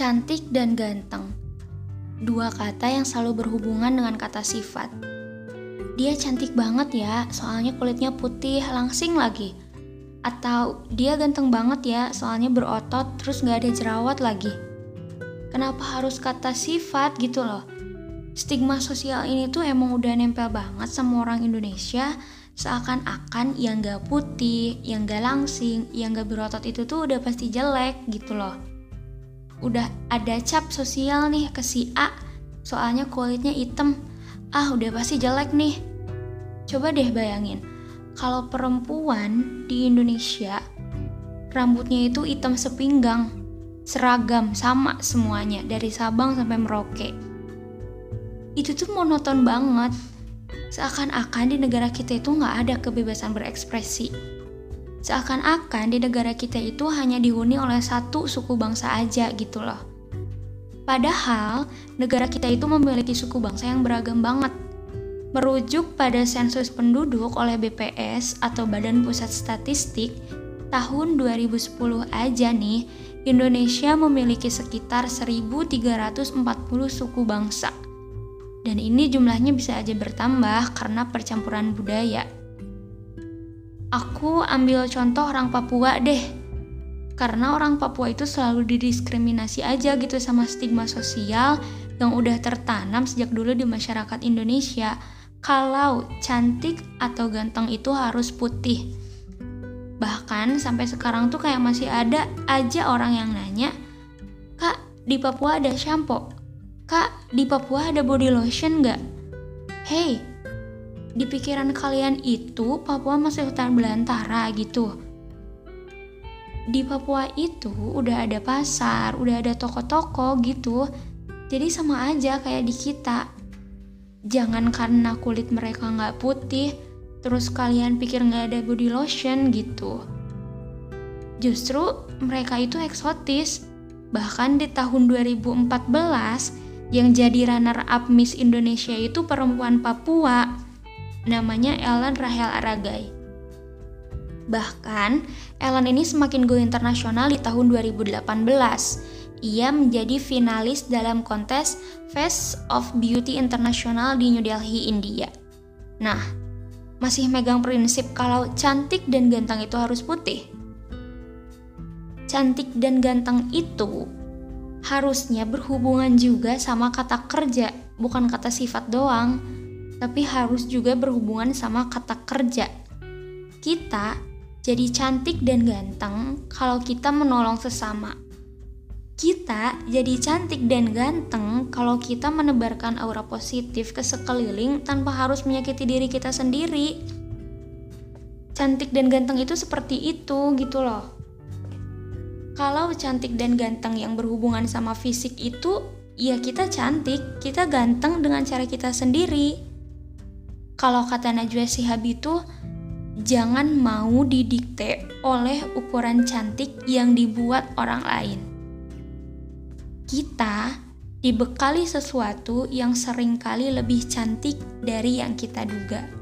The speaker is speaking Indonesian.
Cantik dan ganteng. Dua kata yang selalu berhubungan dengan kata sifat. Dia cantik banget ya, soalnya kulitnya putih, langsing lagi. Atau dia ganteng banget ya, soalnya berotot, terus gak ada jerawat lagi. Kenapa harus kata sifat gitu loh? Stigma sosial ini tuh emang udah nempel banget sama orang Indonesia, seakan-akan yang gak putih, yang gak langsing, yang gak berotot itu tuh udah pasti jelek gitu loh udah ada cap sosial nih ke si A soalnya kulitnya hitam. Ah udah pasti jelek nih. Coba deh bayangin kalau perempuan di Indonesia rambutnya itu hitam sepinggang seragam sama semuanya dari Sabang sampai Merauke. Itu tuh monoton banget. Seakan-akan di negara kita itu nggak ada kebebasan berekspresi Seakan-akan di negara kita itu hanya dihuni oleh satu suku bangsa aja gitu loh. Padahal negara kita itu memiliki suku bangsa yang beragam banget. Merujuk pada sensus penduduk oleh BPS atau Badan Pusat Statistik, tahun 2010 aja nih, Indonesia memiliki sekitar 1340 suku bangsa. Dan ini jumlahnya bisa aja bertambah karena percampuran budaya. Aku ambil contoh orang Papua deh. Karena orang Papua itu selalu didiskriminasi aja gitu sama stigma sosial yang udah tertanam sejak dulu di masyarakat Indonesia. Kalau cantik atau ganteng itu harus putih. Bahkan sampai sekarang tuh kayak masih ada aja orang yang nanya, Kak, di Papua ada shampoo? Kak, di Papua ada body lotion nggak? Hey, di pikiran kalian itu Papua masih hutan belantara gitu. Di Papua itu udah ada pasar, udah ada toko-toko gitu. Jadi sama aja kayak di kita. Jangan karena kulit mereka nggak putih, terus kalian pikir nggak ada body lotion gitu. Justru mereka itu eksotis. Bahkan di tahun 2014 yang jadi runner up Miss Indonesia itu perempuan Papua namanya Ellen Rahel Aragai. Bahkan, Ellen ini semakin go internasional di tahun 2018. Ia menjadi finalis dalam kontes Face of Beauty International di New Delhi, India. Nah, masih megang prinsip kalau cantik dan ganteng itu harus putih. Cantik dan ganteng itu harusnya berhubungan juga sama kata kerja, bukan kata sifat doang tapi harus juga berhubungan sama kata kerja. Kita jadi cantik dan ganteng kalau kita menolong sesama. Kita jadi cantik dan ganteng kalau kita menebarkan aura positif ke sekeliling tanpa harus menyakiti diri kita sendiri. Cantik dan ganteng itu seperti itu gitu loh. Kalau cantik dan ganteng yang berhubungan sama fisik itu, ya kita cantik, kita ganteng dengan cara kita sendiri kalau kata Najwa Shihab itu jangan mau didikte oleh ukuran cantik yang dibuat orang lain. Kita dibekali sesuatu yang sering kali lebih cantik dari yang kita duga.